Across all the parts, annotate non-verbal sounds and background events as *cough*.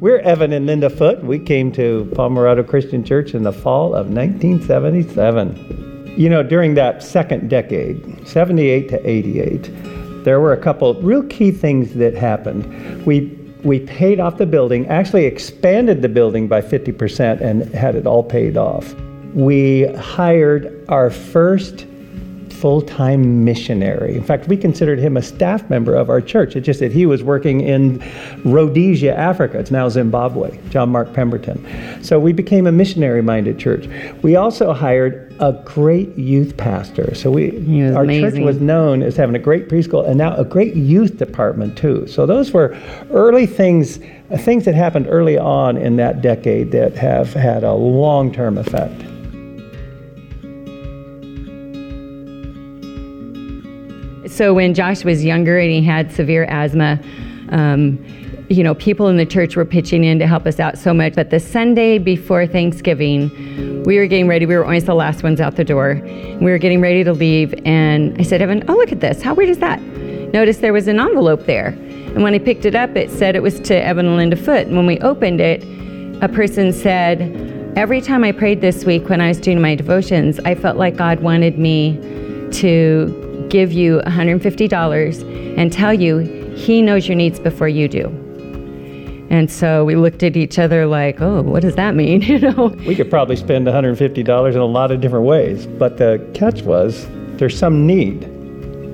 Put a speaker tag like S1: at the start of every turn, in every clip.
S1: We're Evan and Linda Foote. We came to Pomerado Christian Church in the fall of 1977. You know, during that second decade, 78 to 88, there were a couple real key things that happened. We we paid off the building, actually expanded the building by 50% and had it all paid off. We hired our first full time missionary. In fact, we considered him a staff member of our church. It's just that he was working in Rhodesia, Africa. It's now Zimbabwe, John Mark Pemberton. So we became a missionary minded church. We also hired a great youth pastor. So we our
S2: amazing.
S1: church was known as having a great preschool and now a great youth department too. So those were early things things that happened early on in that decade that have had a long-term effect.
S2: So when Josh was younger and he had severe asthma, um, you know, people in the church were pitching in to help us out so much. But the Sunday before Thanksgiving, we were getting ready. We were always the last ones out the door. We were getting ready to leave, and I said, Evan, oh, look at this. How weird is that? Notice there was an envelope there. And when I picked it up, it said it was to Evan and Linda Foote. And when we opened it, a person said, Every time I prayed this week when I was doing my devotions, I felt like God wanted me to give you $150 and tell you He knows your needs before you do. And so we looked at each other like, oh, what does that mean? *laughs* You know?
S1: We could probably spend $150 in a lot of different ways, but the catch was there's some need.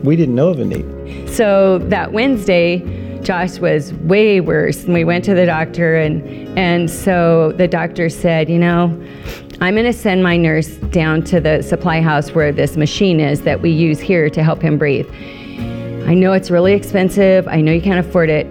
S1: We didn't know of a need.
S2: So that Wednesday, Josh was way worse, and we went to the doctor, and and so the doctor said, you know, I'm going to send my nurse down to the supply house where this machine is that we use here to help him breathe. I know it's really expensive. I know you can't afford it.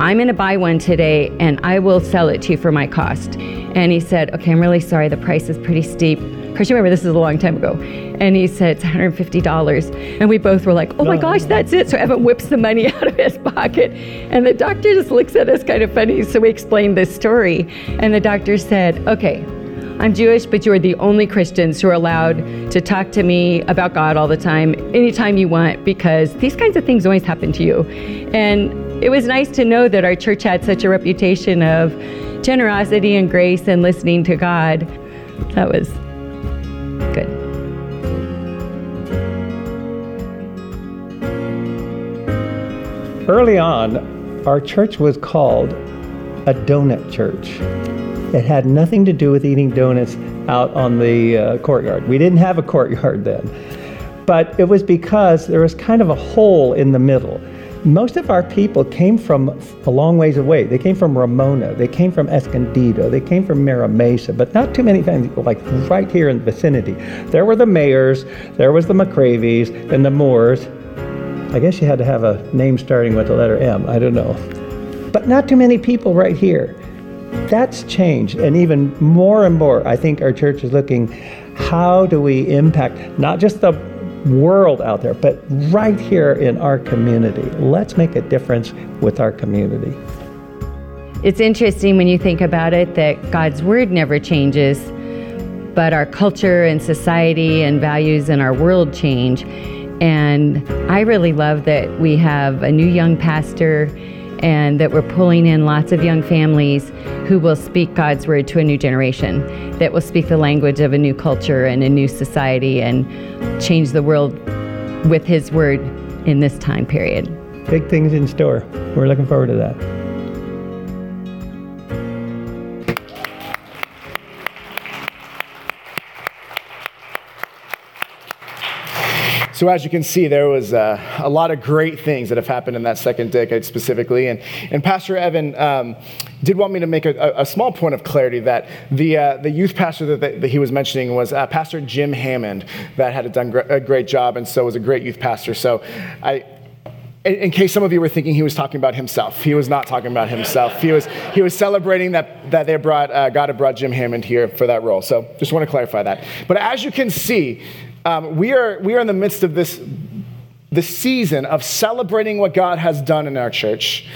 S2: I'm going to buy one today, and I will sell it to you for my cost. And he said, okay, I'm really sorry. The price is pretty steep. Because you remember, this is a long time ago. And he said, it's $150. And we both were like, oh my gosh, that's it. So Evan whips the money *laughs* out of his pocket. And the doctor just looks at us kind of funny. So we explained this story. And the doctor said, okay, I'm Jewish, but you are the only Christians who are allowed to talk to me about God all the time, anytime you want, because these kinds of things always happen to you. And it was nice to know that our church had such a reputation of generosity and grace and listening to God. That was good.
S1: Early on, our church was called a donut church. It had nothing to do with eating donuts out on the uh, courtyard. We didn't have a courtyard *laughs* then. But it was because there was kind of a hole in the middle. Most of our people came from a long ways away. They came from Ramona, they came from Escondido, they came from Mira Mesa, but not too many families, like right here in the vicinity. There were the Mayors, there was the McCravies, and the Moores. I guess you had to have a name starting with the letter M, I don't know. But not too many people right here. That's changed. And even more and more, I think our church is looking how do we impact not just the world out there, but right here in our community. Let's make a difference with our community.
S2: It's interesting when you think about it that God's word never changes, but our culture and society and values in our world change. And I really love that we have a new young pastor and that we're pulling in lots of young families who will speak God's word to a new generation, that will speak the language of a new culture and a new society and change the world with His word in this time period.
S1: Big things in store. We're looking forward to that.
S3: So, as you can see, there was uh, a lot of great things that have happened in that second decade specifically. And, and Pastor Evan um, did want me to make a, a, small point of clarity that the, uh, the youth pastor that, that, he was mentioning was uh, Pastor Jim Hammond, that had done a great job and so was a great youth pastor. So, I, in case some of you were thinking he was talking about himself, he was not talking about himself. He was, he was celebrating that, that they brought, uh, God had brought Jim Hammond here for that role. So just want to clarify that. But as you can see, um, we, are, we are in the midst of this, this season of celebrating what God has done in our church.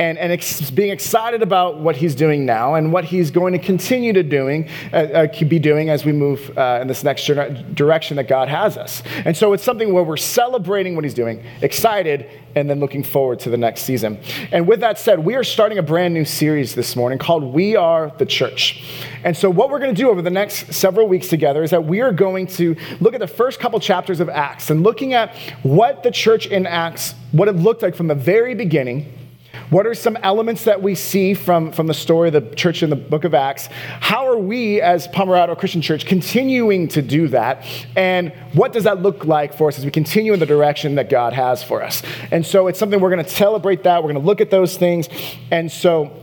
S3: And, and ex- being excited about what he's doing now and what he's going to continue to doing, uh, uh, be doing as we move uh, in this next direction that God has us. And so it's something where we're celebrating what he's doing, excited, and then looking forward to the next season. And with that said, we are starting a brand new series this morning called We Are the Church. And so, what we're going to do over the next several weeks together is that we are going to look at the first couple chapters of Acts and looking at what the church in Acts, what it looked like from the very beginning what are some elements that we see from, from the story of the church in the book of Acts? How are we, as Pomerado Christian Church, continuing to do that? And what does that look like for us as we continue in the direction that God has for us? And so it's something we're going to celebrate that. We're going to look at those things. And so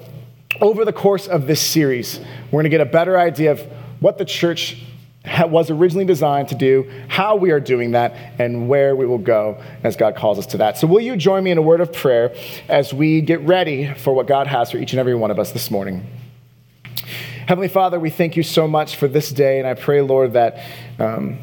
S3: over the course of this series, we're going to get a better idea of what the church was originally designed to do, how we are doing that, and where we will go as God calls us to that. So, will you join me in a word of prayer as we get ready for what God has for each and every one of us this morning? Heavenly Father, we thank you so much for this day, and I pray, Lord, that, um,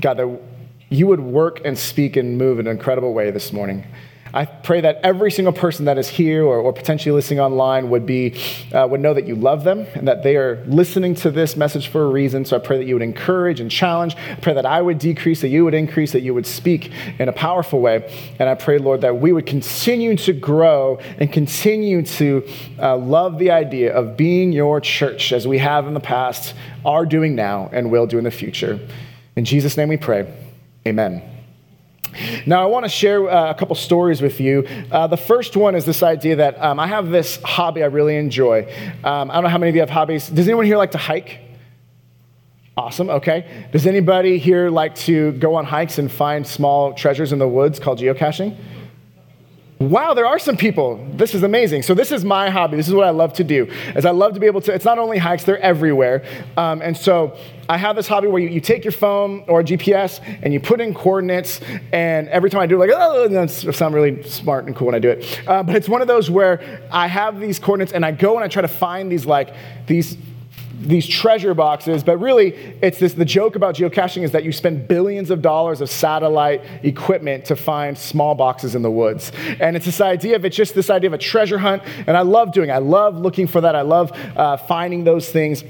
S3: God, that you would work and speak and move in an incredible way this morning. I pray that every single person that is here or, or potentially listening online would, be, uh, would know that you love them and that they are listening to this message for a reason. So I pray that you would encourage and challenge. I pray that I would decrease, that you would increase, that you would speak in a powerful way. And I pray, Lord, that we would continue to grow and continue to uh, love the idea of being your church as we have in the past, are doing now, and will do in the future. In Jesus' name we pray. Amen. Now, I want to share uh, a couple stories with you. Uh, the first one is this idea that um, I have this hobby I really enjoy. Um, I don't know how many of you have hobbies. Does anyone here like to hike? Awesome, okay. Does anybody here like to go on hikes and find small treasures in the woods called geocaching? Wow, there are some people. This is amazing. So this is my hobby. This is what I love to do. Is I love to be able to. It's not only hikes; they're everywhere. Um, and so I have this hobby where you, you, take your phone or GPS and you put in coordinates. And every time I do, it, like oh, and I sound really smart and cool when I do it. Uh, but it's one of those where I have these coordinates and I go and I try to find these like these these treasure boxes, but really it's this the joke about geocaching is that you spend billions of dollars of satellite equipment to find small boxes in the woods. And it's this idea of it's just this idea of a treasure hunt, and I love doing. I love looking for that. I love uh, finding those things.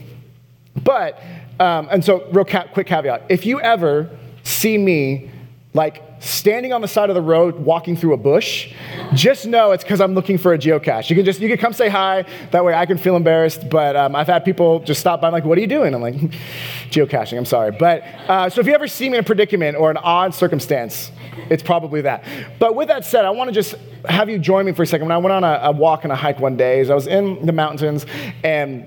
S3: But um, and so real ca- quick caveat: if you ever see me like standing on the side of the road walking through a bush, just know it's because I'm looking for a geocache. You can just you can come say hi. That way I can feel embarrassed. But um, I've had people just stop by. I'm like, what are you doing? I'm like, *laughs* geocaching. I'm sorry. But uh, so if you ever see me in a predicament or an odd circumstance, it's probably that. But with that said, I want to just have you join me for a second. When I went on a, a walk and a hike one day, as I was in the mountains and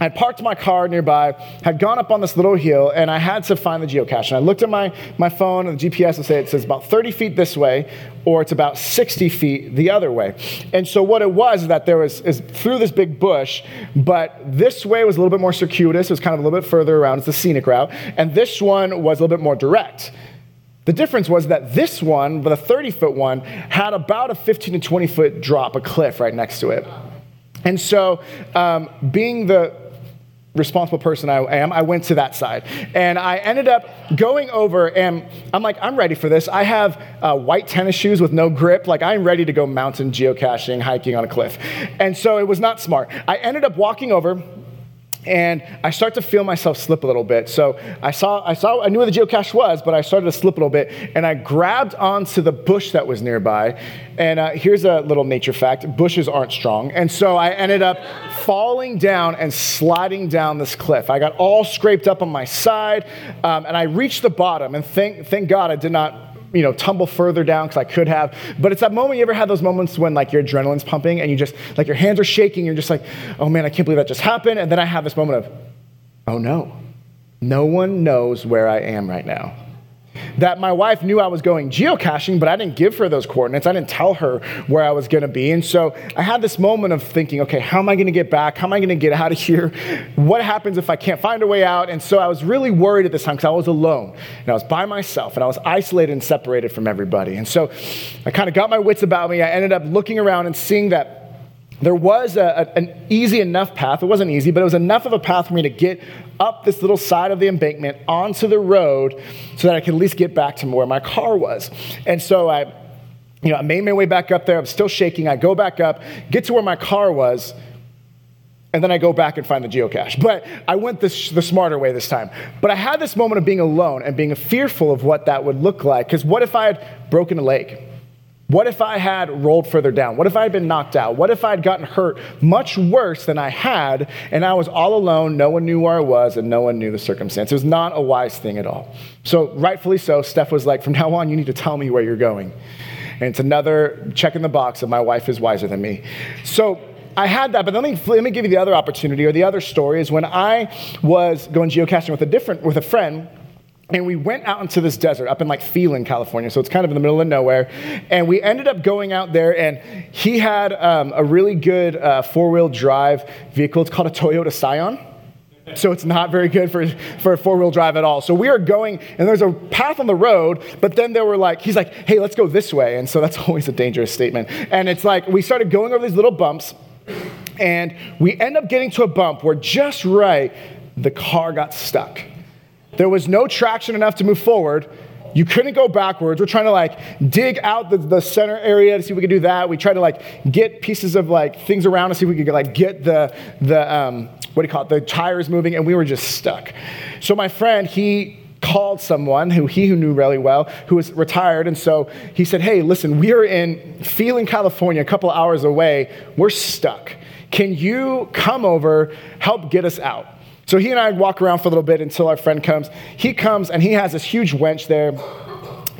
S3: I parked my car nearby, had gone up on this little hill, and I had to find the geocache. And I looked at my, my phone and the GPS and say it says about 30 feet this way, or it's about 60 feet the other way. And so what it was is that there was is through this big bush, but this way was a little bit more circuitous. It was kind of a little bit further around. It's the scenic route. And this one was a little bit more direct. The difference was that this one, the 30 foot one, had about a 15 to 20 foot drop, a cliff right next to it. And so, um, being the responsible person I am, I went to that side. And I ended up going over, and I'm like, I'm ready for this. I have uh, white tennis shoes with no grip. Like, I'm ready to go mountain geocaching, hiking on a cliff. And so it was not smart. I ended up walking over and I start to feel myself slip a little bit. So I saw, I saw, I knew where the geocache was, but I started to slip a little bit, and I grabbed onto the bush that was nearby. And uh, here's a little nature fact: bushes aren't strong, and so I ended up falling down and sliding down this cliff. I got all scraped up on my side, um, and I reached the bottom. And thank, thank God I did not you know, tumble further down because I could have. But it's that moment you ever had those moments when like your adrenaline's pumping and you just like your hands are shaking. You're just like, oh man, I can't believe that just happened. And then I have this moment of, oh no, no one knows where I am right now that my wife knew I was going geocaching, but I didn't give her those coordinates. I didn't tell her where I was going to be. And so I had this moment of thinking, okay, how am I going to get back? How am I going to get out of here? What happens if I can't find a way out? And so I was really worried at this time because I was alone and I was by myself and I was isolated and separated from everybody. And so I kind of got my wits about me. I ended up looking around and seeing that there was a, a, an easy enough path. It wasn't easy, but it was enough of a path for me to get up this little side of the embankment onto the road so that I could at least get back to where my car was. And so I you know, I made my way back up there. I'm still shaking. I go back up, get to where my car was, and then I go back and find the geocache. But I went this, the smarter way this time. But I had this moment of being alone and being fearful of what that would look like. Because what if I had broken a leg? What if I had rolled further down? What if I had been knocked out? What if I had gotten hurt much worse than I had and I was all alone? No one knew where I was and no one knew the circumstance. It was not a wise thing at all. So, rightfully so, Steph was like, from now on, you need to tell me where you're going. And it's another check in the box of my wife is wiser than me. So, I had that, but let me, let me give you the other opportunity or the other story is when I was going geocaching with a different, with a friend, and we went out into this desert up in like Phelan, California. So it's kind of in the middle of nowhere. And we ended up going out there, and he had um, a really good uh, four wheel drive vehicle. It's called a Toyota Scion. So it's not very good for, for four wheel drive at all. So we are going, and there's a path on the road, but then there were like, he's like, hey, let's go this way. And so that's *laughs* always a dangerous statement. And it's like, we started going over these little bumps, and we end up getting to a bump where just right, the car got stuck. There was no traction enough to move forward. You couldn't go backwards. We're trying to like dig out the, the center area to see if we could do that. We tried to like get pieces of like things around to see if we could like get the, the um, what do you call it, the tires moving, and we were just stuck. So my friend, he called someone who he who knew really well, who was retired, and so he said, "Hey, listen, we are in Phelan, California, a couple hours away. We're stuck. Can you come over, help get us out?" So he and I walk around for a little bit until our friend comes. He comes and he has this huge wench there.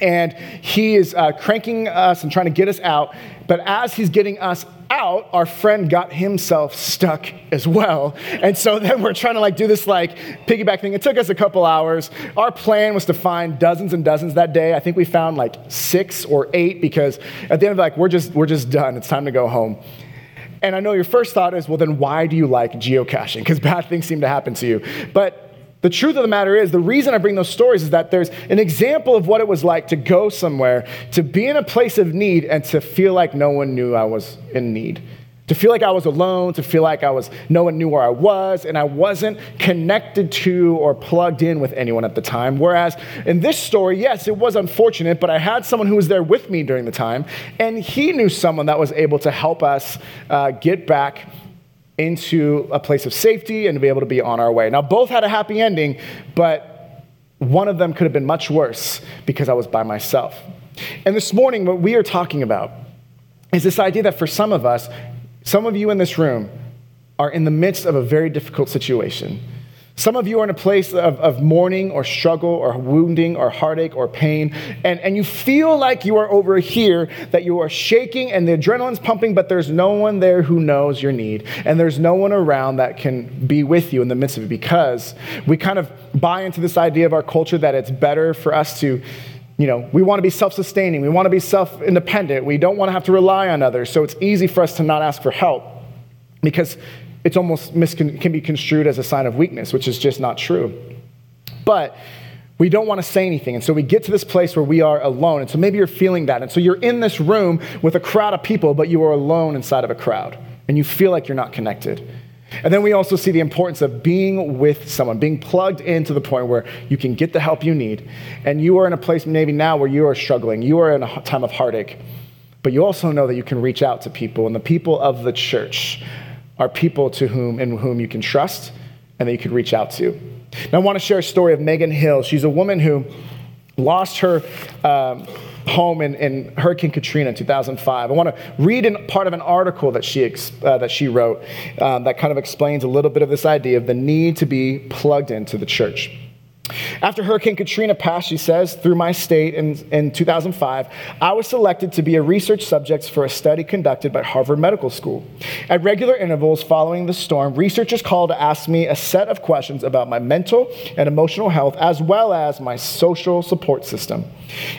S3: And he is uh, cranking us and trying to get us out. But as he's getting us out, our friend got himself stuck as well. And so then we're trying to like do this like piggyback thing. It took us a couple hours. Our plan was to find dozens and dozens that day. I think we found like six or eight because at the end of like we're just we're just done. It's time to go home. And I know your first thought is, well, then why do you like geocaching? Because bad things seem to happen to you. But the truth of the matter is, the reason I bring those stories is that there's an example of what it was like to go somewhere, to be in a place of need, and to feel like no one knew I was in need to feel like I was alone, to feel like I was no one knew where I was, and I wasn't connected to or plugged in with anyone at the time. Whereas in this story, yes, it was unfortunate, but I had someone who was there with me during the time, and he knew someone that was able to help us uh, get back into a place of safety and to be able to be on our way. Now, both had a happy ending, but one of them could have been much worse because I was by myself. And this morning, what we are talking about is this idea that for some of us, some of you in this room are in the midst of a very difficult situation. Some of you are in a place of, of mourning or struggle or wounding or heartache or pain, and, and you feel like you are over here, that you are shaking and the adrenaline's pumping, but there's no one there who knows your need. And there's no one around that can be with you in the midst of it because we kind of buy into this idea of our culture that it's better for us to you know, we want to be self sustaining. We want to be self independent. We don't want to have to rely on others. So it's easy for us to not ask for help because it's almost miscon- can be construed as a sign of weakness, which is just not true. But we don't want to say anything. And so we get to this place where we are alone. And so maybe you're feeling that. And so you're in this room with a crowd of people, but you are alone inside of a crowd. And you feel like you're not connected. And then we also see the importance of being with someone, being plugged into the point where you can get the help you need. And you are in a place maybe now where you are struggling, you are in a time of heartache, but you also know that you can reach out to people. And the people of the church are people to whom in whom you can trust and that you can reach out to. Now, I want to share a story of Megan Hill. She's a woman who lost her. Um, home in, in, Hurricane Katrina in 2005. I want to read in part of an article that she, uh, that she wrote um, that kind of explains a little bit of this idea of the need to be plugged into the church. After Hurricane Katrina passed, she says, through my state in, in 2005, I was selected to be a research subject for a study conducted by Harvard Medical School. At regular intervals following the storm, researchers called to ask me a set of questions about my mental and emotional health, as well as my social support system.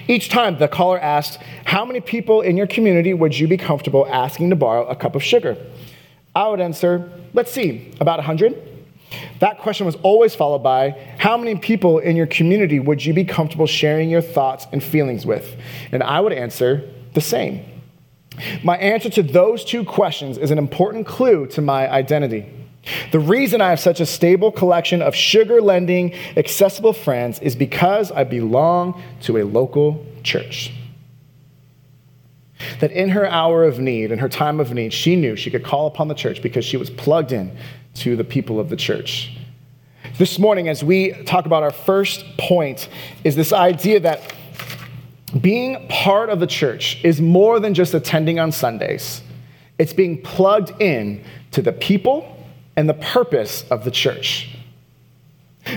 S3: Each time, the caller asked, How many people in your community would you be comfortable asking to borrow a cup of sugar? I would answer, Let's see, about 100. That question was always followed by How many people in your community would you be comfortable sharing your thoughts and feelings with? And I would answer the same. My answer to those two questions is an important clue to my identity. The reason I have such a stable collection of sugar lending, accessible friends is because I belong to a local church. That in her hour of need, in her time of need, she knew she could call upon the church because she was plugged in to the people of the church. This morning, as we talk about our first point, is this idea that being part of the church is more than just attending on Sundays. It's being plugged in to the people and the purpose of the church.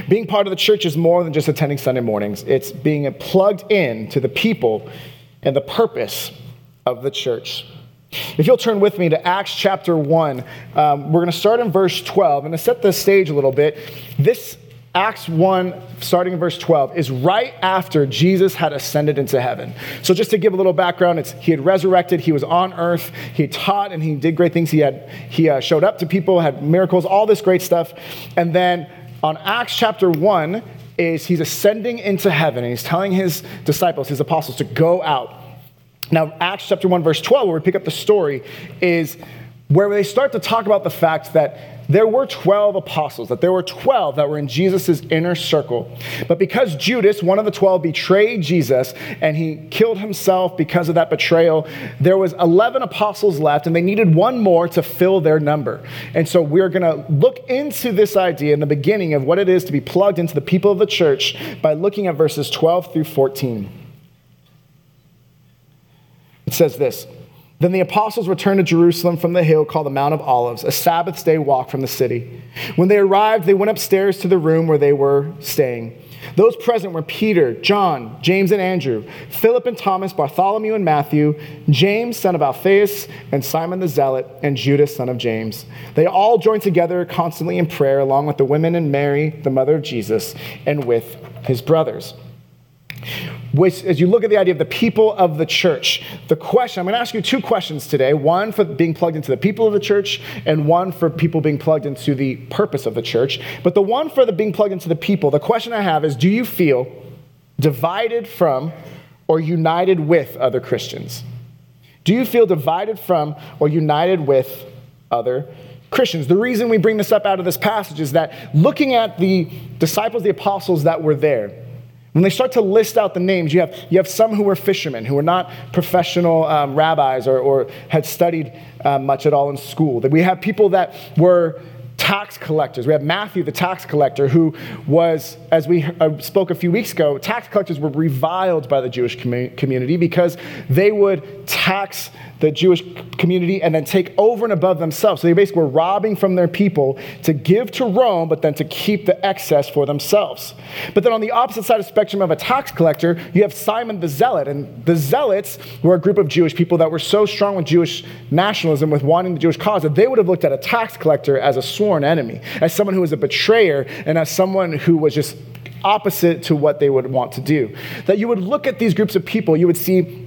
S3: Being part of the church is more than just attending Sunday mornings, it's being plugged in to the people and the purpose of the church. If you'll turn with me to Acts chapter 1, um, we're going to start in verse 12. And to set the stage a little bit, this Acts 1, starting in verse 12, is right after Jesus had ascended into heaven. So, just to give a little background, it's, he had resurrected, he was on earth, he taught, and he did great things. He, had, he uh, showed up to people, had miracles, all this great stuff. And then on Acts chapter 1, is he's ascending into heaven, and he's telling his disciples, his apostles, to go out now, Acts chapter 1, verse 12, where we pick up the story, is where they start to talk about the fact that there were 12 apostles, that there were 12 that were in Jesus' inner circle. But because Judas, one of the 12, betrayed Jesus and he killed himself because of that betrayal, there was 11 apostles left and they needed one more to fill their number. And so we're going to look into this idea in the beginning of what it is to be plugged into the people of the church by looking at verses 12 through 14. It says this Then the apostles returned to Jerusalem from the hill called the Mount of Olives, a Sabbath day walk from the city. When they arrived, they went upstairs to the room where they were staying. Those present were Peter, John, James, and Andrew, Philip and Thomas, Bartholomew and Matthew, James, son of Alphaeus, and Simon the Zealot, and Judas, son of James. They all joined together constantly in prayer, along with the women and Mary, the mother of Jesus, and with his brothers which, as you look at the idea of the people of the church, the question, I'm going to ask you two questions today one for being plugged into the people of the church, and one for people being plugged into the purpose of the church. But the one for the being plugged into the people, the question I have is do you feel divided from or united with other Christians? Do you feel divided from or united with other Christians? The reason we bring this up out of this passage is that looking at the disciples, the apostles that were there, when they start to list out the names, you have, you have some who were fishermen, who were not professional um, rabbis or, or, had studied uh, much at all in school. We have people that were tax collectors. We have Matthew, the tax collector, who was, as we uh, spoke a few weeks ago, tax collectors were reviled by the Jewish community because they would tax the Jewish community and then take over and above themselves. So they basically were robbing from their people to give to Rome, but then to keep the excess for themselves. But then on the opposite side of the spectrum of a tax collector, you have Simon the Zealot. And the Zealots were a group of Jewish people that were so strong with Jewish nationalism, with wanting the Jewish cause, that they would have looked at a tax collector as a sworn enemy, as someone who was a betrayer, and as someone who was just opposite to what they would want to do. That you would look at these groups of people, you would see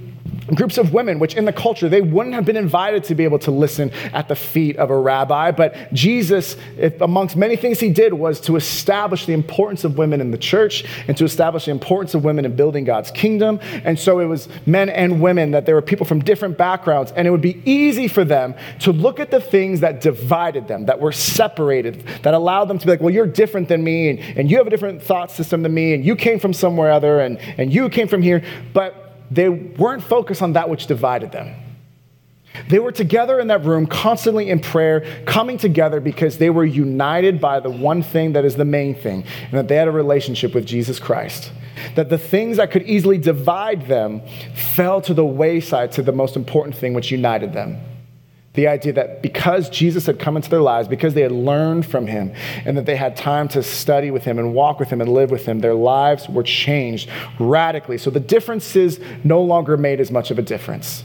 S3: groups of women, which in the culture, they wouldn't have been invited to be able to listen at the feet of a rabbi. But Jesus, if, amongst many things he did, was to establish the importance of women in the church and to establish the importance of women in building God's kingdom. And so it was men and women, that there were people from different backgrounds. And it would be easy for them to look at the things that divided them, that were separated, that allowed them to be like, well, you're different than me, and, and you have a different thought system than me, and you came from somewhere other, and, and you came from here. But they weren't focused on that which divided them. They were together in that room, constantly in prayer, coming together because they were united by the one thing that is the main thing, and that they had a relationship with Jesus Christ. That the things that could easily divide them fell to the wayside to the most important thing which united them the idea that because Jesus had come into their lives, because they had learned from him, and that they had time to study with him and walk with him and live with him, their lives were changed radically. So the differences no longer made as much of a difference.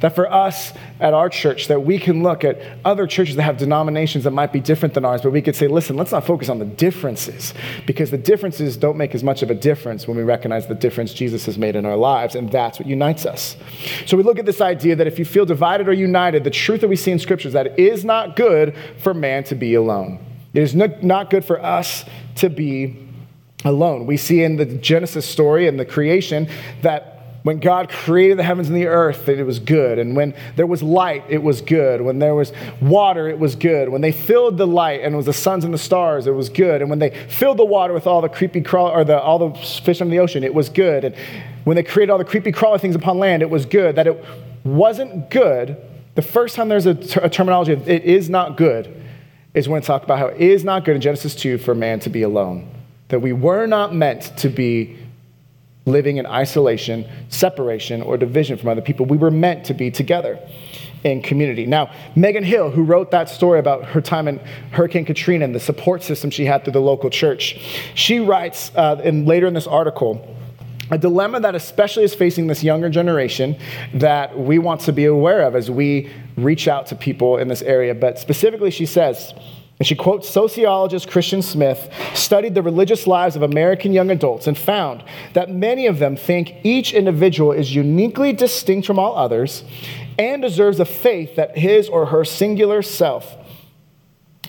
S3: That for us at our church, that we can look at other churches that have denominations that might be different than ours, but we could say, listen, let's not focus on the differences because the differences don't make as much of a difference when we recognize the difference Jesus has made in our lives, and that's what unites us. So we look at this idea that if you feel divided or united, the truth that we see in Scripture is that it is not good for man to be alone. It is not good for us to be alone. We see in the Genesis story and the creation that when God created the heavens and the earth, that it was good. And when there was light, it was good. When there was water, it was good. When they filled the light and it was the suns and the stars, it was good. And when they filled the water with all the creepy crawl or the, all the fish in the ocean, it was good. And when they created all the creepy crawly things upon land, it was good. That it wasn't good, the first time there's a, ter- a terminology of it is not good is when it talks about how it is not good in Genesis 2 for man to be alone. That we were not meant to be living in isolation, separation, or division from other people. We were meant to be together in community. Now, Megan Hill, who wrote that story about her time in Hurricane Katrina and the support system she had through the local church, she writes uh, in, later in this article, a dilemma that especially is facing this younger generation that we want to be aware of as we reach out to people in this area. But specifically, she says, and she quotes sociologist Christian Smith, studied the religious lives of American young adults and found that many of them think each individual is uniquely distinct from all others and deserves a faith that his or her singular self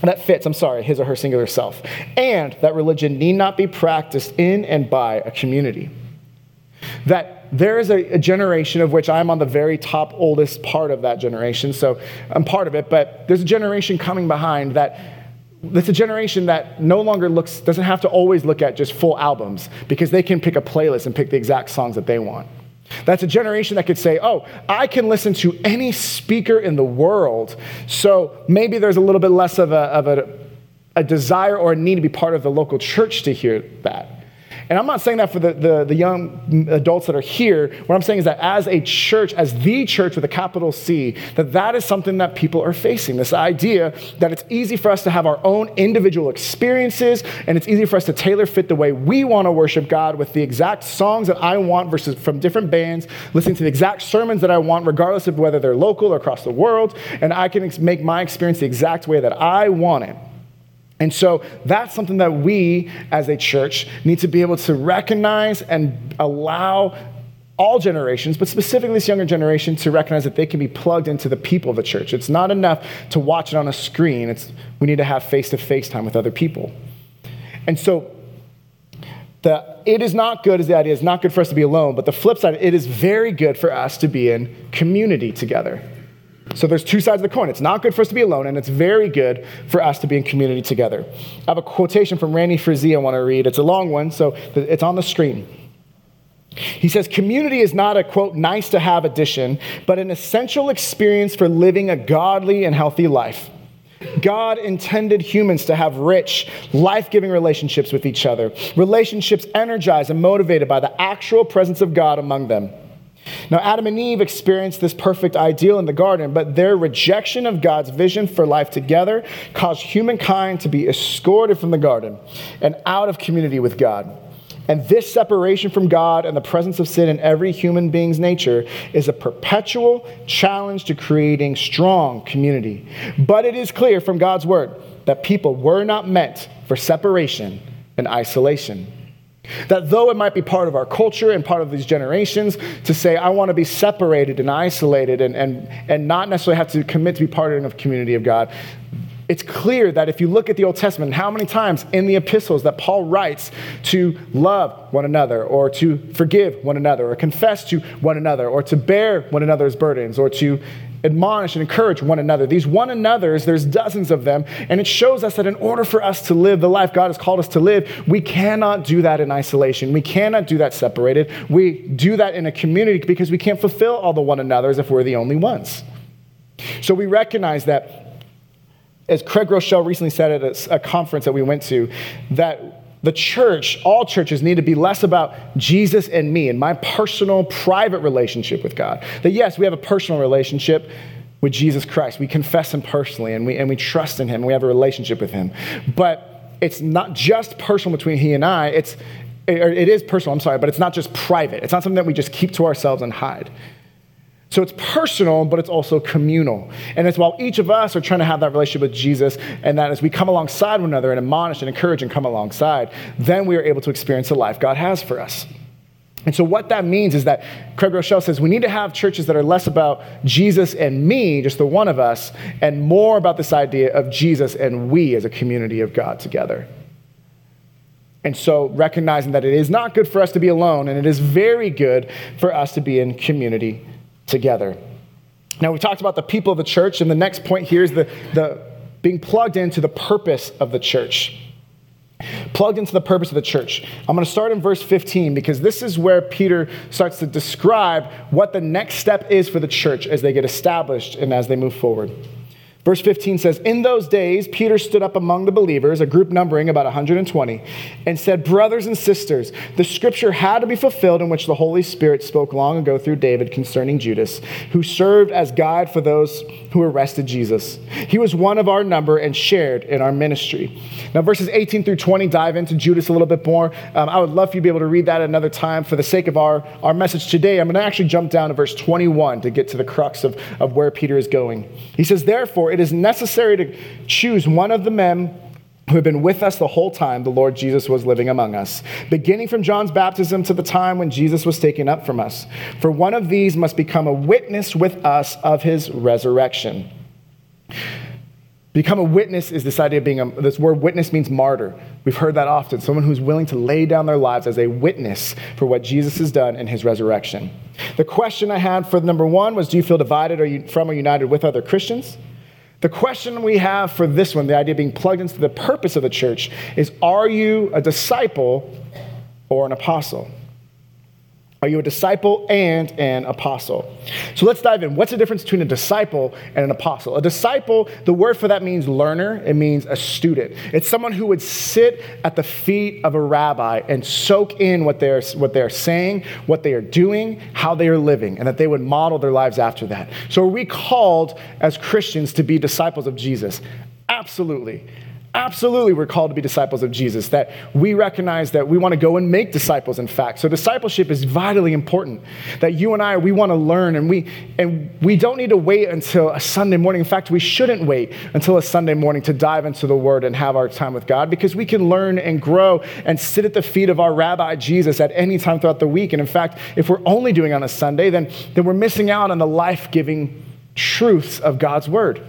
S3: that fits, I'm sorry, his or her singular self, and that religion need not be practiced in and by a community. That there is a, a, generation of which I'm on the very top oldest part of that generation, so I'm part of it, but there's a generation coming behind that it's a generation that no longer looks, doesn't have to always look at just full albums because they can pick a playlist and pick the exact songs that they want. That's a generation that could say, oh, I can listen to any speaker in the world. So maybe there's a little bit less of a, of a, a desire or a need to be part of the local church to hear that. And I'm not saying that for the, the, the, young adults that are here. What I'm saying is that as a church, as the church with a capital C, that that is something that people are facing. This idea that it's easy for us to have our own individual experiences and it's easy for us to tailor fit the way we want to worship God with the exact songs that I want versus from different bands, listening to the exact sermons that I want, regardless of whether they're local or across the world. And I can make my experience the exact way that I want it. And so that's something that we as a church need to be able to recognize and allow all generations, but specifically this younger generation, to recognize that they can be plugged into the people of the church. It's not enough to watch it on a screen, it's, we need to have face to face time with other people. And so the it is not good is the idea, it's not good for us to be alone, but the flip side, it is very good for us to be in community together. So there's two sides of the coin. It's not good for us to be alone, and it's very good for us to be in community together. I have a quotation from Randy Frazee I want to read. It's a long one, so it's on the screen. He says, Community is not a quote, nice to have addition, but an essential experience for living a godly and healthy life. God intended humans to have rich, life giving relationships with each other, relationships energized and motivated by the actual presence of God among them. Now, Adam and Eve experienced this perfect ideal in the garden, but their rejection of God's vision for life together caused humankind to be escorted from the garden and out of community with God. And this separation from God and the presence of sin in every human being's nature is a perpetual challenge to creating strong community. But it is clear from God's word that people were not meant for separation and isolation. That though it might be part of our culture and part of these generations to say, I want to be separated and isolated and, and, and not necessarily have to commit to be part of a community of God, it's clear that if you look at the Old Testament, how many times in the epistles that Paul writes to love one another, or to forgive one another, or confess to one another, or to bear one another's burdens, or to admonish and encourage one another. These one another's, there's dozens of them, and it shows us that in order for us to live the life God has called us to live, we cannot do that in isolation. We cannot do that separated. We do that in a community because we can't fulfill all the one another's if we're the only ones. So we recognize that, as Craig Groeschel recently said at a, a conference that we went to, that the church, all churches, need to be less about Jesus and me and my personal, private relationship with God. That yes, we have a personal relationship with Jesus Christ. We confess Him personally and we, and we trust in Him and we have a relationship with Him. But it's not just personal between He and I, it's, it is personal, I'm sorry, but it's not just private. It's not something that we just keep to ourselves and hide. So it's personal, but it's also communal. And it's while each of us are trying to have that relationship with Jesus, and that as we come alongside one another and admonish and encourage and come alongside, then we are able to experience the life God has for us. And so, what that means is that Craig Groeschel says we need to have churches that are less about Jesus and me, just the one of us, and more about this idea of Jesus and we as a community of God together. And so, recognizing that it is not good for us to be alone, and it is very good for us to be in community together. Now, we talked about the people of the church, and the next point here is the, the being plugged into the purpose of the church. plugged into the purpose of the church. I'm going to start in verse 15 because this is where Peter starts to describe what the next step is for the church as they get established and as they move forward. Verse 15 says, In those days, Peter stood up among the believers, a group numbering about 120, and said, Brothers and sisters, the scripture had to be fulfilled in which the Holy Spirit spoke long ago through David concerning Judas, who served as guide for those who arrested Jesus. He was one of our number and shared in our ministry. Now, verses 18 through 20 dive into Judas a little bit more. Um, I would love for you to be able to read that another time. For the sake of our, our message today, I'm going to actually jump down to verse 21 to get to the crux of, of where Peter is going. He says, Therefore, it is necessary to choose one of the men who have been with us the whole time the Lord Jesus was living among us, beginning from John's baptism to the time when Jesus was taken up from us. For one of these must become a witness with us of his resurrection. Become a witness is this idea of being a, this word witness means martyr. We've heard that often. Someone who's willing to lay down their lives as a witness for what Jesus has done in his resurrection. The question I had for number one was Do you feel divided or you, from or united with other Christians? The question we have for this one, the idea of being plugged into the purpose of the church, is Are you a disciple or an apostle? Are you a disciple and an apostle? So let's dive in. What's the difference between a disciple and an apostle? A disciple, the word for that means learner, it means a student. It's someone who would sit at the feet of a rabbi and soak in what they're, what they're saying, what they are doing, how they are living, and that they would model their lives after that. So are we called as Christians to be disciples of Jesus? Absolutely. Absolutely, we're called to be disciples of Jesus, that we recognize that we want to go and make disciples, in fact. So, discipleship is vitally important. That you and I, we want to learn, and we, and we don't need to wait until a Sunday morning. In fact, we shouldn't wait until a Sunday morning to dive into the Word and have our time with God because we can learn and grow and sit at the feet of our Rabbi Jesus at any time throughout the week. And in fact, if we're only doing on a Sunday, then, then we're missing out on the life giving truths of God's Word.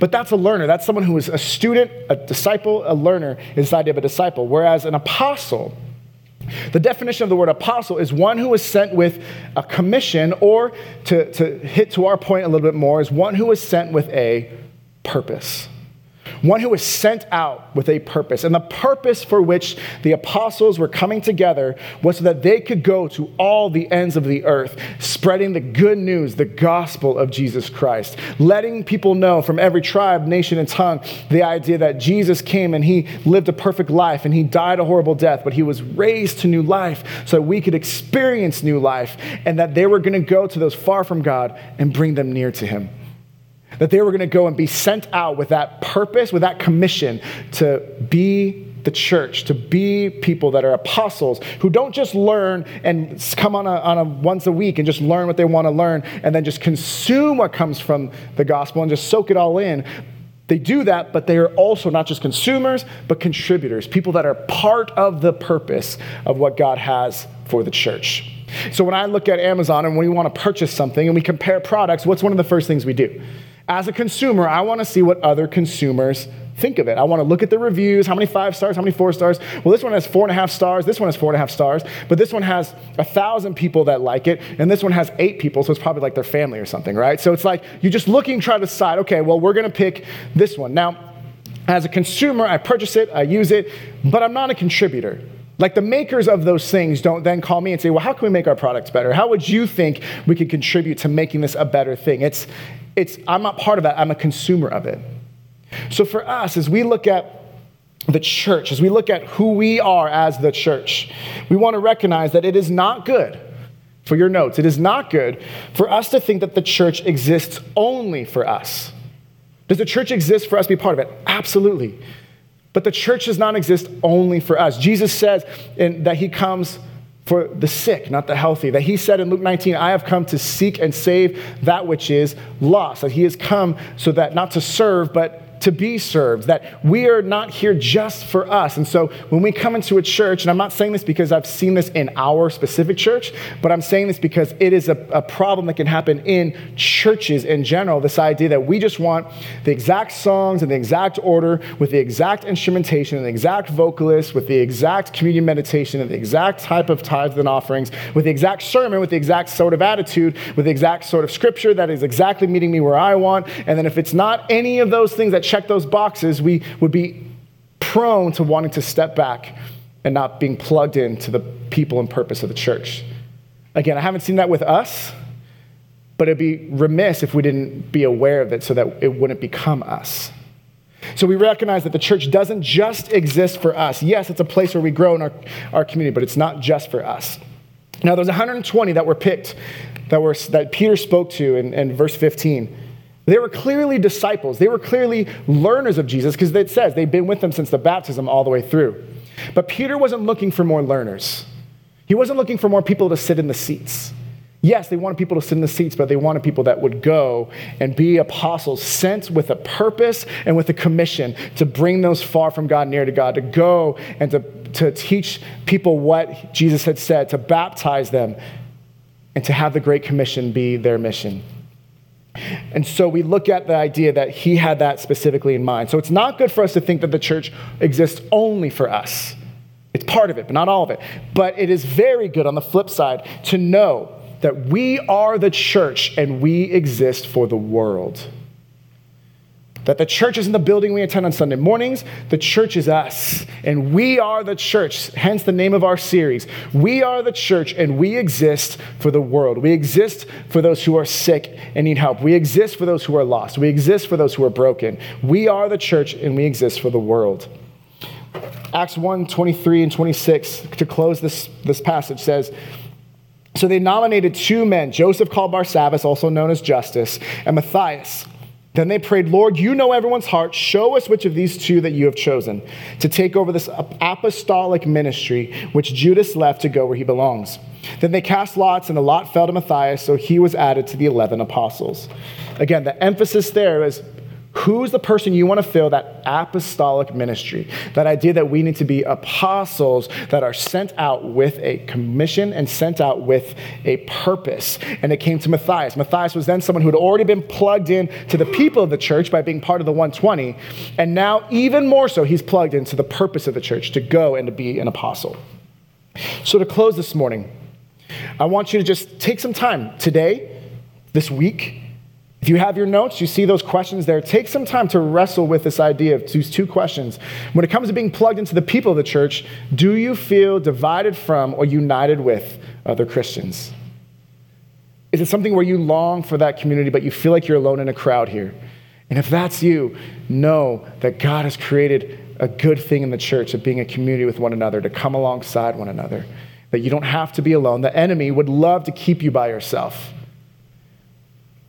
S3: But that's a learner. That's someone who is a student, a disciple, a learner is the idea of a disciple. Whereas an apostle, the definition of the word apostle is one who is sent with a commission, or to, to hit to our point a little bit more, is one who is sent with a purpose one who was sent out with a purpose. And the purpose for which the apostles were coming together was so that they could go to all the ends of the earth, spreading the good news, the gospel of Jesus Christ, letting people know from every tribe, nation, and tongue the idea that Jesus came and he lived a perfect life and he died a horrible death, but he was raised to new life so that we could experience new life and that they were going to go to those far from God and bring them near to him. That they were going to go and be sent out with that purpose, with that commission to be the church, to be people that are apostles who don't just learn and come on a, on a once a week and just learn what they want to learn and then just consume what comes from the gospel and just soak it all in. They do that, but they are also not just consumers, but contributors, people that are part of the purpose of what God has for the church. So when I look at Amazon and we want to purchase something and we compare products, what's one of the first things we do? As a consumer, I want to see what other consumers think of it. I want to look at the reviews. How many five stars? How many four stars? Well, this one has four and a half stars. This one has four and a half stars. But this one has a thousand people that like it. And this one has eight people. So it's probably like their family or something, right? So it's like you're just looking, trying to decide, okay, well, we're going to pick this one. Now, as a consumer, I purchase it, I use it, but I'm not a contributor. Like the makers of those things don't then call me and say, well, how can we make our products better? How would you think we could contribute to making this a better thing? It's, it's, I'm not part of that, I'm a consumer of it. So for us, as we look at the church, as we look at who we are as the church, we want to recognize that it is not good, for your notes, it is not good for us to think that the church exists only for us. Does the church exist for us to be part of it? Absolutely. But the church does not exist only for us. Jesus says in, that he comes for the sick, not the healthy. That he said in Luke 19, I have come to seek and save that which is lost. That he has come so that not to serve, but to be served, that we are not here just for us. And so when we come into a church, and I'm not saying this because I've seen this in our specific church, but I'm saying this because it is a, a problem that can happen in churches in general. This idea that we just want the exact songs in the exact order, with the exact instrumentation, and the exact vocalist, with the exact communion meditation, and the exact type of tithes and offerings, with the exact sermon, with the exact sort of attitude, with the exact sort of scripture that is exactly meeting me where I want. And then if it's not any of those things that check those boxes, we would be prone to wanting to step back and not being plugged into the people and purpose of the church. Again, I haven't seen that with us, but it'd be remiss if we didn't be aware of it so that it wouldn't become us. So we recognize that the church doesn't just exist for us. Yes, it's a place where we grow in our, our community, but it's not just for us. Now, there's 120 that were picked that, were, that Peter spoke to in, in verse 15. They were clearly disciples. They were clearly learners of Jesus because it says they've been with him since the baptism all the way through. But Peter wasn't looking for more learners. He wasn't looking for more people to sit in the seats. Yes, they wanted people to sit in the seats, but they wanted people that would go and be apostles sent with a purpose and with a commission to bring those far from God near to God, to go and to, to teach people what Jesus had said, to baptize them, and to have the Great Commission be their mission. And so we look at the idea that he had that specifically in mind. So it's not good for us to think that the church exists only for us. It's part of it, but not all of it. But it is very good on the flip side to know that we are the church and we exist for the world. That the church isn't the building we attend on Sunday mornings, the church is us. And we are the church, hence the name of our series. We are the church and we exist for the world. We exist for those who are sick and need help. We exist for those who are lost. We exist for those who are broken. We are the church and we exist for the world. Acts 1 23 and 26, to close this, this passage, says, So they nominated two men, Joseph called Barsabbas, also known as Justus, and Matthias. Then they prayed, Lord, you know everyone's heart. Show us which of these two that you have chosen to take over this apostolic ministry, which Judas left to go where he belongs. Then they cast lots, and the lot fell to Matthias, so he was added to the 11 apostles. Again, the emphasis there is Who's the person you want to fill that apostolic ministry? That idea that we need to be apostles that are sent out with a commission and sent out with a purpose. And it came to Matthias. Matthias was then someone who had already been plugged in to the people of the church by being part of the 120. And now, even more so, he's plugged into the purpose of the church to go and to be an apostle. So, to close this morning, I want you to just take some time today, this week, if you have your notes, you see those questions there. Take some time to wrestle with this idea of these two questions. When it comes to being plugged into the people of the church, do you feel divided from or united with other Christians? Is it something where you long for that community, but you feel like you're alone in a crowd here? And if that's you, know that God has created a good thing in the church of being a community with one another, to come alongside one another, that you don't have to be alone. The enemy would love to keep you by yourself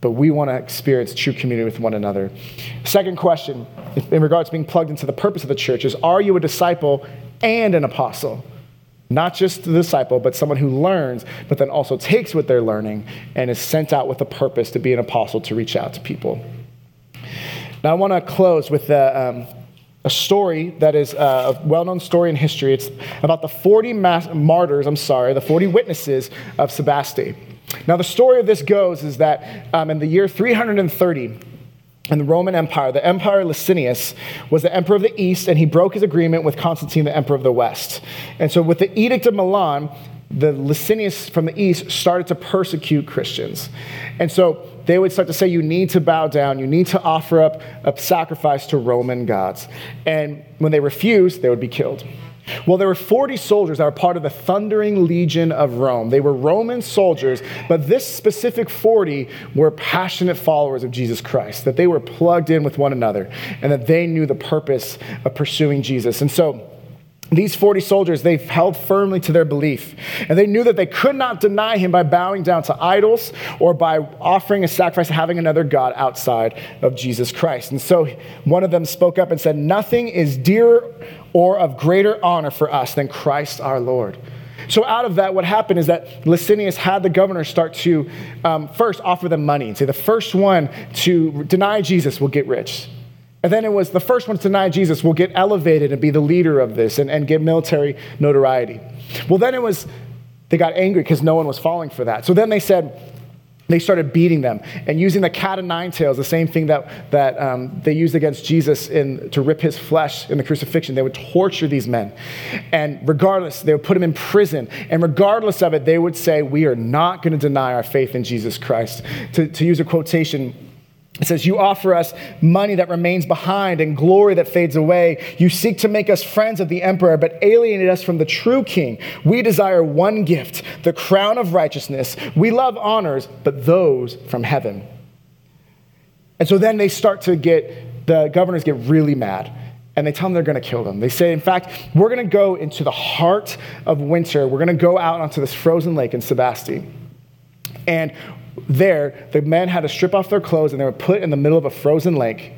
S3: but we want to experience true community with one another. Second question, in regards to being plugged into the purpose of the church, is Are you a disciple and an apostle? Not just a disciple, but someone who learns, but then also takes what they're learning and is sent out with a purpose to be an apostle to reach out to people. Now, I want to close with a, um, a story that is uh, a well known story in history. It's about the 40 mass- martyrs, I'm sorry, the 40 witnesses of Sebaste. Now, the story of this goes is that um, in the year 330, in the Roman Empire, the Emperor Licinius was the emperor of the East, and he broke his agreement with Constantine, the emperor of the West. And so, with the Edict of Milan, the Licinius from the East started to persecute Christians. And so, they would start to say, You need to bow down, you need to offer up a sacrifice to Roman gods. And when they refused, they would be killed. Well, there were 40 soldiers that were part of the Thundering Legion of Rome. They were Roman soldiers, but this specific 40 were passionate followers of Jesus Christ, that they were plugged in with one another, and that they knew the purpose of pursuing Jesus. And so, these 40 soldiers, they held firmly to their belief. And they knew that they could not deny him by bowing down to idols or by offering a sacrifice, to having another God outside of Jesus Christ. And so one of them spoke up and said, Nothing is dearer or of greater honor for us than Christ our Lord. So, out of that, what happened is that Licinius had the governor start to um, first offer them money and say, the first one to deny Jesus will get rich. And then it was the first one to deny Jesus will get elevated and be the leader of this and, and get military notoriety. Well, then it was, they got angry because no one was falling for that. So then they said, they started beating them and using the cat of nine tails, the same thing that, that um, they used against Jesus in, to rip his flesh in the crucifixion. They would torture these men. And regardless, they would put them in prison. And regardless of it, they would say, We are not going to deny our faith in Jesus Christ. To, to use a quotation It says, You offer us money that remains behind and glory that fades away. You seek to make us friends of the emperor, but alienate us from the true king. We desire one gift, the crown of righteousness. We love honors, but those from heaven. And so then they start to get, the governors get really mad. And they tell them they're going to kill them. They say, in fact, we're going to go into the heart of winter. We're going to go out onto this frozen lake in Sebaste. And there, the men had to strip off their clothes and they were put in the middle of a frozen lake.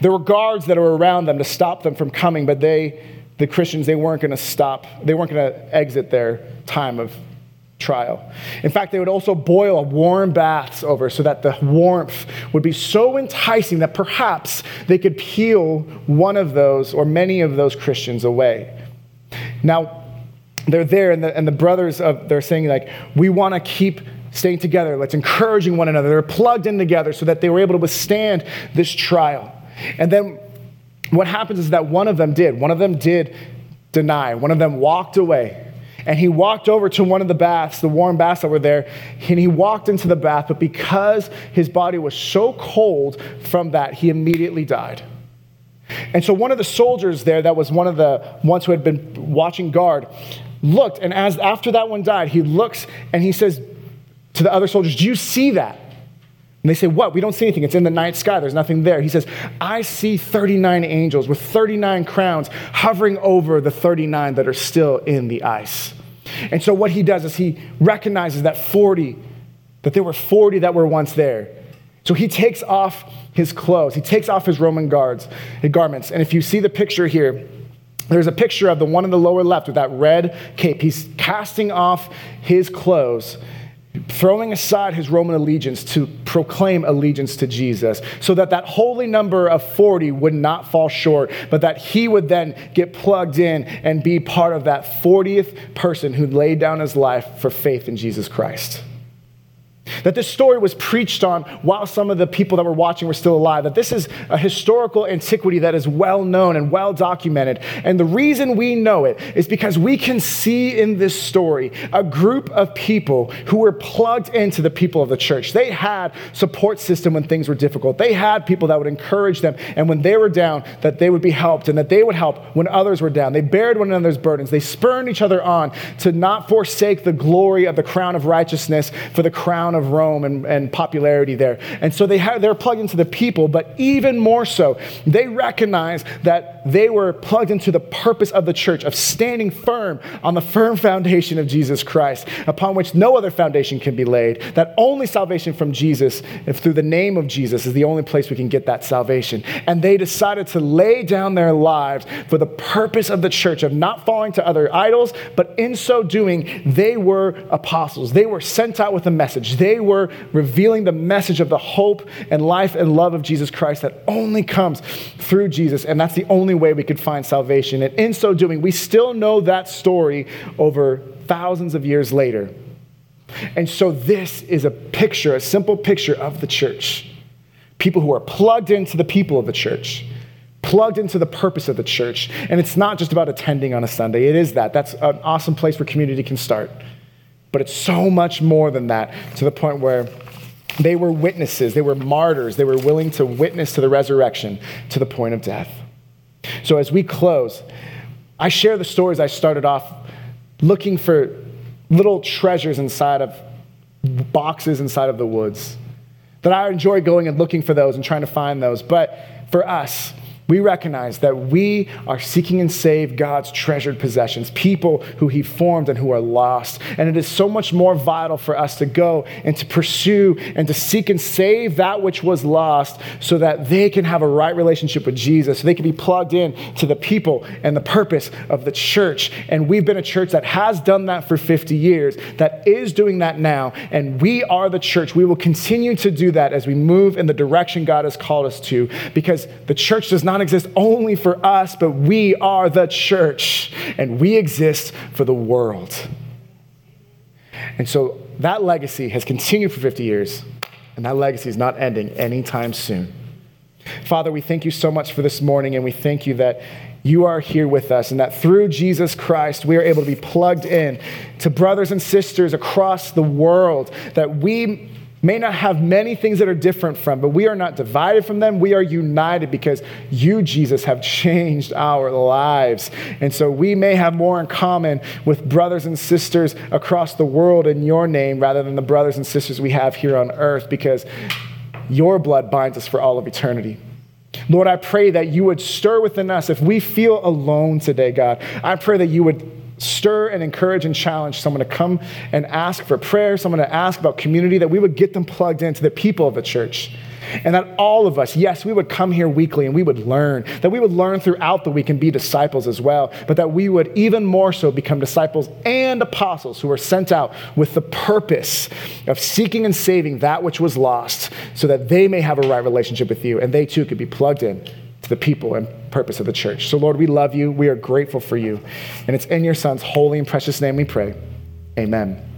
S3: There were guards that were around them to stop them from coming, but they, the Christians, they weren't going to stop. They weren't going to exit their time of trial. In fact, they would also boil warm baths over so that the warmth would be so enticing that perhaps they could peel one of those or many of those Christians away. Now, they're there, and the, and the brothers of they're saying like, we want to keep staying together. Let's encouraging one another. They're plugged in together so that they were able to withstand this trial. And then what happens is that one of them did. One of them did deny. One of them walked away. And he walked over to one of the baths, the warm baths that were there, and he walked into the bath, but because his body was so cold from that, he immediately died. And so one of the soldiers there, that was one of the ones who had been watching guard, looked, and as after that one died, he looks and he says, to the other soldiers, Do you see that? And they say, What? We don't see anything. It's in the night sky. There's nothing there. He says, I see 39 angels with 39 crowns hovering over the 39 that are still in the ice. And so what he does is he recognizes that 40, that there were 40 that were once there. So he takes off his clothes, he takes off his Roman guards, his garments. And if you see the picture here, there's a picture of the one in the lower left with that red cape. He's casting off his clothes throwing aside his Roman allegiance to proclaim allegiance to Jesus, so that that holy number of 40 would not fall short, but that he would then get plugged in and be part of that 40th person who laid down his life for faith in Jesus Christ. That this story was preached on while some of the people that were watching were still alive. That this is a historical antiquity that is well known and well documented. And the reason we know it is because we can see in this story a group of people who were plugged into the people of the church. They had support system when things were difficult. They had people that would encourage them. And when they were down, that they would be helped and that they would help when others were down. They bared one another's burdens. They spurned each other on to not forsake the glory of the crown of righteousness for the crown of Rome and, and popularity there. And so they have, they're plugged into the people, but even more so, they recognize that they were plugged into the purpose of the church, of standing firm on the firm foundation of Jesus Christ, upon which no other foundation can be laid. That only salvation from Jesus, if through the name of Jesus, is the only place we can get that salvation. And they decided to lay down their lives for the purpose of the church, of not falling to other idols, but in so doing, they were apostles. They were sent out with a message. They were revealing the message of the hope and life and love of Jesus Christ that only comes through Jesus. And that's the only way we could find salvation. And in so doing, we still know that story over thousands of years later. And so this is a picture, a simple picture of the church. People who are plugged into the people of the church plugged into the purpose of the church. And it's not just about attending on a Sunday, it is that. That's an awesome place where community can start. But it's so much more than that to the point where they were witnesses, they were martyrs, they were willing to witness to the resurrection to the point of death. So as we close, I share the stories I started off looking for little treasures inside of boxes inside of the woods. That I enjoy going and looking for those and trying to find those. But for us, we recognize that we are seeking and save God's treasured possessions, people who He formed and who are lost. And it is so much more vital for us to go and to pursue and to seek and save that which was lost so that they can have a right relationship with Jesus, so they can be plugged in to the people and the purpose of the church. And we've been a church that has done that for 50 years, that is doing that now. And we are the church. We will continue to do that as we move in the direction God has called us to, because the church does not exist only for us, but we are the church and we exist for the world. And so that legacy has continued for 50 years, and that legacy is not ending anytime soon. Father, we thank you so much for this morning, and we thank you that you are here with us, and that through Jesus Christ, we are able to be plugged in to brothers and sisters across the world, that we may not have many things that are different from, but we are not divided from them. We are united because you, Jesus, have changed our lives. And so we may have more in common with brothers and sisters across the world in your name rather than the brothers and sisters we have here on earth because your blood binds us for all of eternity. Lord, I pray that you would stir within us if we feel alone today, God. I pray that you would stir and encourage and challenge someone to come and ask for prayer, someone to ask about community, that we would get them plugged into the people of the church. And that all of us, yes, we would come here weekly and we would learn, that we would learn throughout the week and be disciples as well, but that we would even more so become disciples and apostles who are sent out with the purpose of seeking and saving that which was lost so that they may have a right relationship with you and they too could be plugged in to the people and purpose of the church. So, Lord, we love you. We are grateful for you. And it's in your Son's holy and precious name we pray. Amen.